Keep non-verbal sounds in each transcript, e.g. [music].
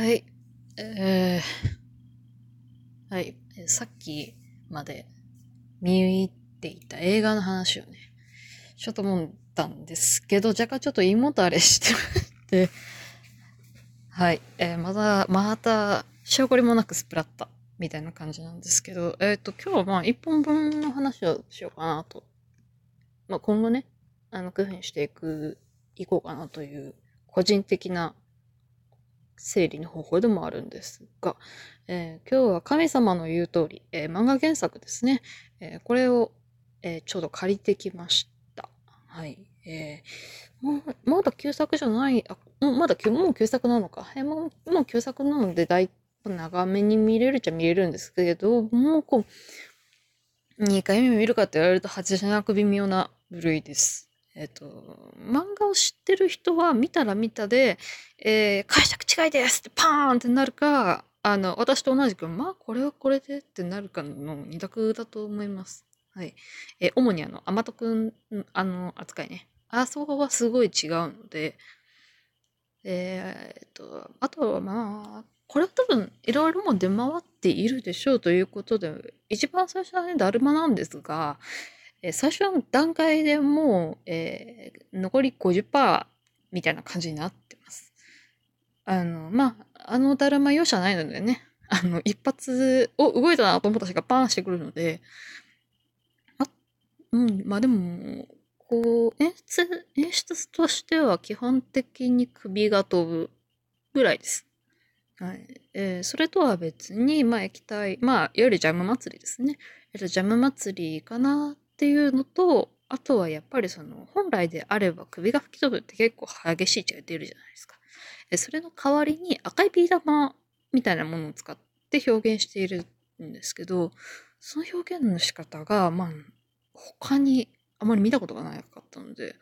はい。えー、はい。さっきまで見入っていた映画の話をね、ちょっと思ったんですけど、若干ちょっと胃もたれしてて、はい。えー、また、また、しょこりもなくスプラッタみたいな感じなんですけど、えっ、ー、と、今日はまあ一本分の話をしようかなと。まあ今後ね、あの、工夫していく、いこうかなという個人的な整理の方法でもあるんですが、えー、今日は神様の言う通り、えー、漫画原作ですね。えー、これを、えちょうど借りてきました。はい。えもう、まだ旧作じゃない、あ、もうまだ、もう旧作なのか。えもう、もう旧作なので、だい長めに見れるっちゃ見れるんですけど、もうこう、2回目見るかって言われると、8じゃなく微妙な部類です。えっ、と、漫画を知ってる人は見たら見たで、えー、解釈違いですってパーンってなるか、あの、私と同じく、まあ、これはこれでってなるかの二択だと思います。はい。えー、主にあの、甘とくん、あの、扱いね。あそこはすごい違うので、えー、っと、あとはまあ、これは多分いろいろも出回っているでしょうということで、一番最初はね、だるまなんですが、え最初の段階でもう、えー、残り50%みたいな感じになってます。あの、まあ、あのだるま容赦ないのでね、あの、一発、を動いたなと思った瞬間パーンしてくるので、あ、うん、まあでも、こう、演出、演出としては基本的に首が飛ぶぐらいです。はい。えー、それとは別に、まあ液体、まあ、いわゆるジャム祭りですね。えっと、ジャム祭りかなっていうのと、あとはやっぱりその本来であれば首が吹き飛ぶって結構激しい血が出るじゃないですか。でそれの代わりに赤いビー玉みたいなものを使って表現しているんですけど、その表現の仕方が、まあ、他にあまり見たことがなかったので、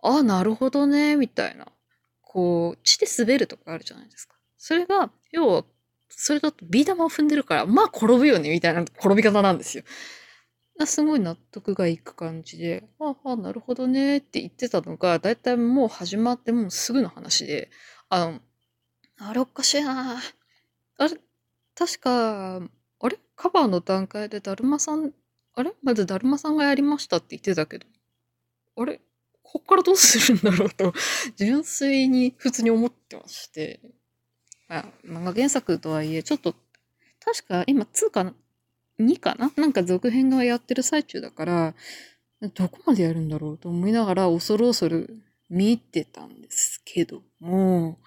ああ、なるほどね、みたいな。こう、血で滑るとかあるじゃないですか。それが、要は、それだとビー玉を踏んでるから、まあ転ぶよね、みたいな転び方なんですよ。すごい納得がいく感じで、ああ、なるほどねって言ってたのが、だいたいもう始まってもうすぐの話で、あの、あれおかしいなあれ、確か、あれ？カバーの段階でだるまさん、あれ？まずだるまさんがやりましたって言ってたけど、あれ？こっからどうするんだろうと、純粋に普通に思ってまして、あ、漫画原作とはいえ、ちょっと、確か今2かな2かな？なんか続編がやってる最中だから、どこまでやるんだろうと思いながら恐る恐る見てたんですけども、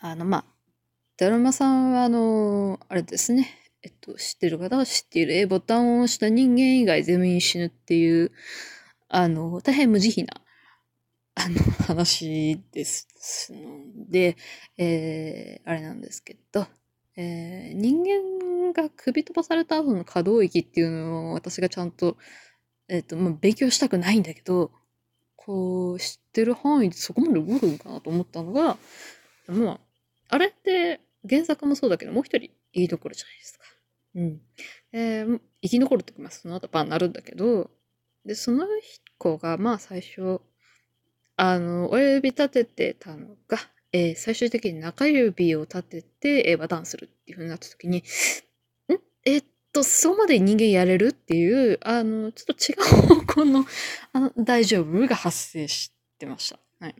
あの、まあ、だるまさんはあの、あれですね、えっと、知ってる方は知っている、え、ボタンを押した人間以外全員死ぬっていう、あの、大変無慈悲な、あの、話ですので、えー、あれなんですけど、えー、人間が首飛ばされた後の可動域っていうのを私がちゃんと、えっ、ー、と、まあ、勉強したくないんだけど、こう、知ってる範囲でそこまで動くのかなと思ったのが、まあ、あれって原作もそうだけど、もう一人いいところじゃないですか。うん。えー、生き残るとき、まあ、その後パンなるんだけど、で、その子が、まあ、最初、あの、親指立ててたのが、えー、最終的に中指を立てて、えー、バタンするっていう風になった時に、え、っと、そこまで人間やれるっていう、あの、ちょっと違う方向の、[laughs] あの、大丈夫が発生してました。はい。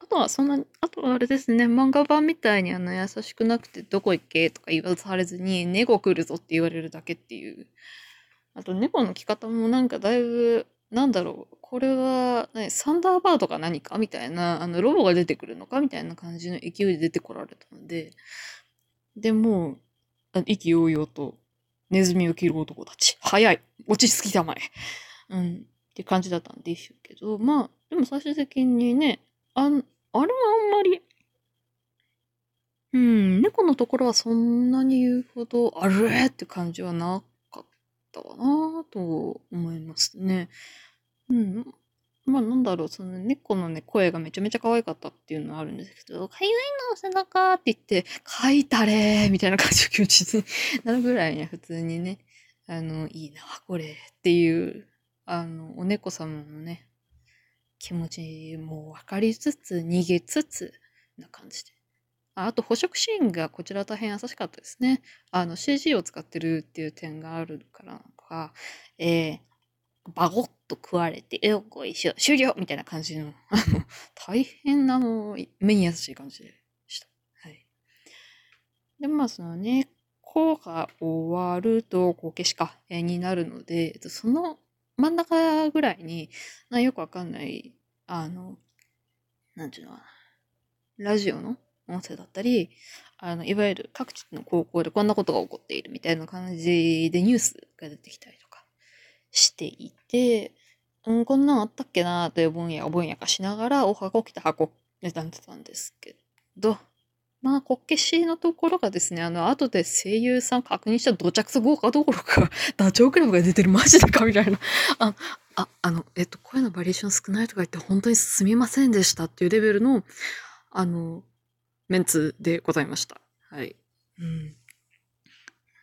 あとは、そんな、あとはあれですね、漫画版みたいにあの、優しくなくてどこ行けとか言わされずに、猫来るぞって言われるだけっていう。あと、猫の着方もなんかだいぶ、なんだろう、これは、ね、サンダーバードか何かみたいな、あの、ロボが出てくるのかみたいな感じの勢いで出てこられたので、で、も、意気揚々と、ネズミを切る男たち。早い落ち着きたまえ。うん。って感じだったんでしょうけど、まあ、でも最終的にね、ああれはあんまり、うん、猫のところはそんなに言うほど、あれって感じはなかったかなと思いますね。うん。まあなんだろう、その猫のね、声がめちゃめちゃ可愛かったっていうのはあるんですけど、かゆいの背中って言って、書いたれーみたいな感じの気持ちになるぐらいに普通にね、あの、いいな、これっていう、あの、お猫様のね、気持ちも分かりつつ、逃げつつな感じで。あと、捕食シーンがこちら大変優しかったですね。あの、CG を使ってるっていう点があるからなのか、えー、バゴッと食われて、え、ご一緒、終了みたいな感じの、あの、大変なの、目に優しい感じでした。はい。で、まあ、そのね、こが終わると、こう消しか、えー、になるので、その真ん中ぐらいに、なよくわかんない、あの、なんていうのかな、ラジオの音声だったり、あの、いわゆる各地の高校でこんなことが起こっているみたいな感じでニュースが出てきたりとかしていて、うん、こんなんあったっけなという分野を分野化しながら、お箱来た箱ネタにてたんですけど、まあ、こけしのところがですね、あの、後で声優さん確認した土着す豪華どころか、[laughs] ダチョウ倶楽部が出てるマジでかみたいな。あ、あ、あの、えっと、声のバリエーション少ないとか言って本当にすみませんでしたっていうレベルの、あの、メンツでございました。はい。うん。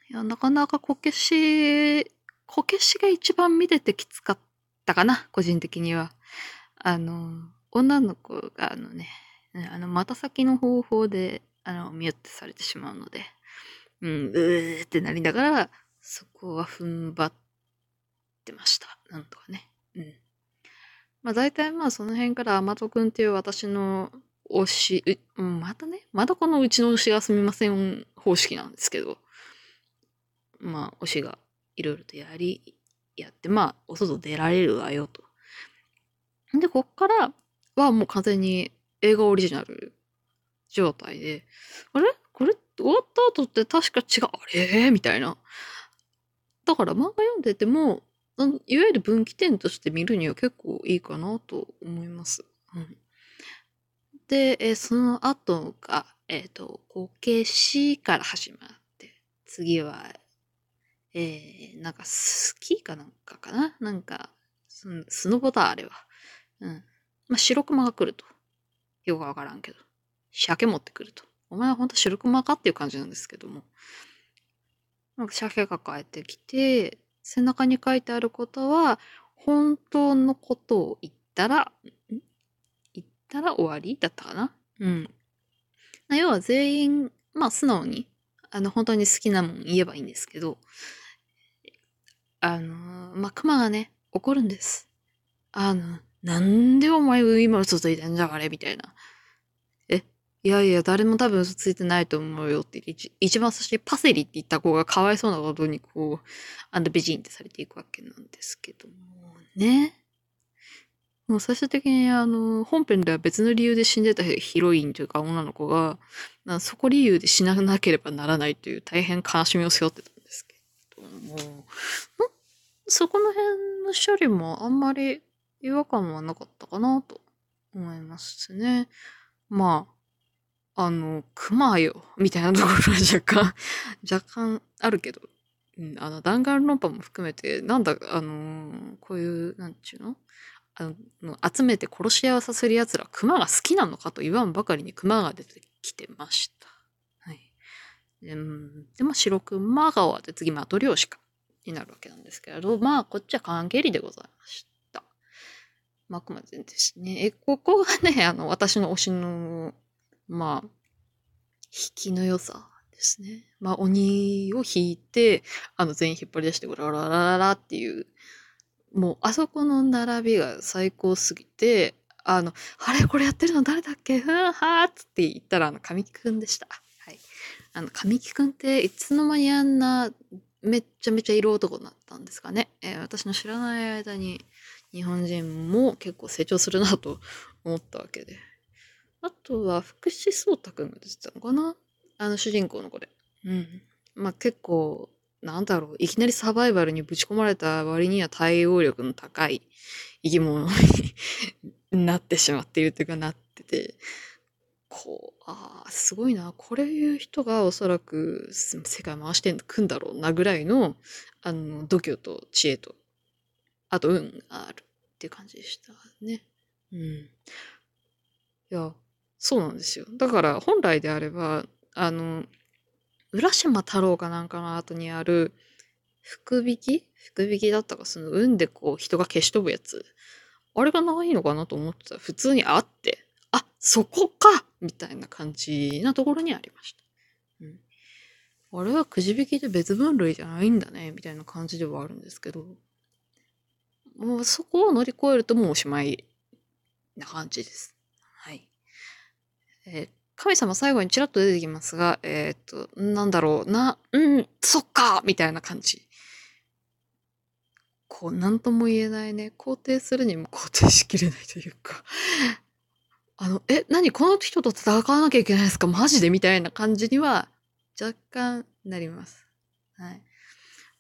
いや、なかなかこけし、こけしが一番見ててきつかったかな、個人的には。あの、女の子があのね、あの、また先の方法で、あの、ミュートされてしまうので、うん、うーってなりながら、そこは踏ん張ってました。なんとかね。うん。まあ大体まあその辺から甘とくんっていう私の推し、うん、またね、まだこのうちの推しがすみません方式なんですけど、まあ推しがいろいろとやり、やって、まあお外出られるわよと。で、こっからはもう完全に映画オリジナル状態で、あれ？これ？終わった後って確か違う。あれ？みたいな。だから漫画読んでても、いわゆる分岐点として見るには結構いいかなと思います。うん、で、えその後が、えっ、ー、と、こけしから始まって、次は、えー、なんかスキーかなんかかな？なんか、スノボだ、あれは。うん。まあ、白熊が来ると。よくわからんけど。鮭持ってくると。お前は本当白熊かっていう感じなんですけども。なんか鮭が帰ってきて、背中に書いてあることは、本当のことを言ったら、言ったら終わりだったかな？うん。要は全員、まあ素直に、あの、本当に好きなもん言えばいいんですけど、あの、まあ、熊がね、怒るんです。あの、なんでお前今嘘ついてんじゃがれみたいな。えいやいや、誰も多分嘘ついてないと思うよって一一番最初にパセリって言った子がかわいそうなことにこう、あんな美人ってされていくわけなんですけどもね。もう最終的にあの、本編では別の理由で死んでたヒロインというか女の子が、そこ理由で死ななければならないという大変悲しみを背負ってたも、そこの辺の処理もあんまり違和感はなかったかなと思いますね。まあ、あの、熊よ、みたいなところは若干、[laughs] 若干あるけど、うん、あの、弾丸論破も含めて、なんだ、あの、こういう、なんちゅうの？あの、集めて殺し合わさせる奴ら、熊が好きなのかと言わんばかりに熊が出てきてました。はい。で、でまあ、白熊が終わって次、マトリョーシカになるわけなんですけれど、まあ、こっちは関係りでございました。まあ、あくまでですね。え、ここがね、[laughs] あの、私の推しの、まあ、引きの良さですね。まあ、鬼を引いて、あの、全員引っ張り出して、ラララララっていう、もう、あそこの並びが最高すぎて、あの、あれこれやってるの誰だっけ？ふんはーっつって言ったら、あの、神木くんでした。あの、神木くんっていつの間にあんな、めっちゃめちゃ色男になったんですかね？えー、私の知らない間に、日本人も結構成長するなと思ったわけで。あとは、福士蒼太くんが出てたのかな？あの主人公の子で。うん。まあ結構、なんだろう、いきなりサバイバルにぶち込まれた割には対応力の高い生き物に [laughs] なってしまっているというかなってて、こう、ああ、すごいな。これいう人がおそらく世界回してくんだろうなぐらいの、あの、度胸と知恵とあと運があるっていう感じでしたね。うん。いや、そうなんですよ。だから本来であれば、あの、浦島太郎かなんかの後にある、福引き？福引きだったか、その運でこう人が消し飛ぶやつ。あれがないのかなと思ってた普通にあって、そこかみたいな感じなところにありました。うん。あれはくじ引きで別分類じゃないんだね、みたいな感じではあるんですけど、もうそこを乗り越えるともうおしまいな感じです。はい。えー、神様最後にちらっと出てきますが、えー、っと、なんだろう、な、うん、そっかみたいな感じ。こう、なんとも言えないね。肯定するにも肯定しきれないというかあの、え、何この人と戦わなきゃいけないですか？マジで？みたいな感じには若干なります。はい。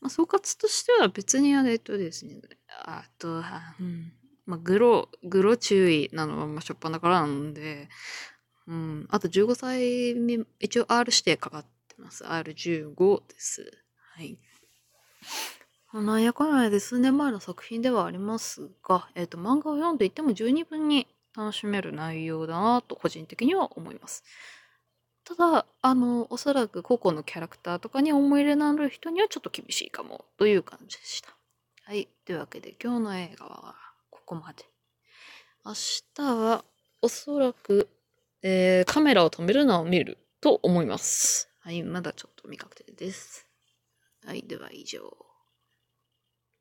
まあ、総括としては別にあれとですね、あとは、うん、まあ、グロ、グロ注意なのは、まあ、しょっぱなからなんで、うん、あと15歳目、一応 R 指定かかってます。R15 です。はい。なんやかんやで数年前の作品ではありますが、えっ、ー、と、漫画を読んでいても十二分に楽しめる内容だなと個人的には思います。ただ、あの、おそらく個々のキャラクターとかに思い入れのある人にはちょっと厳しいかもという感じでした。はい。というわけで今日の映画はここまで。明日はおそらく、えー、カメラを止めるのを見ると思います。はい。まだちょっと未確定です。はい。では以上。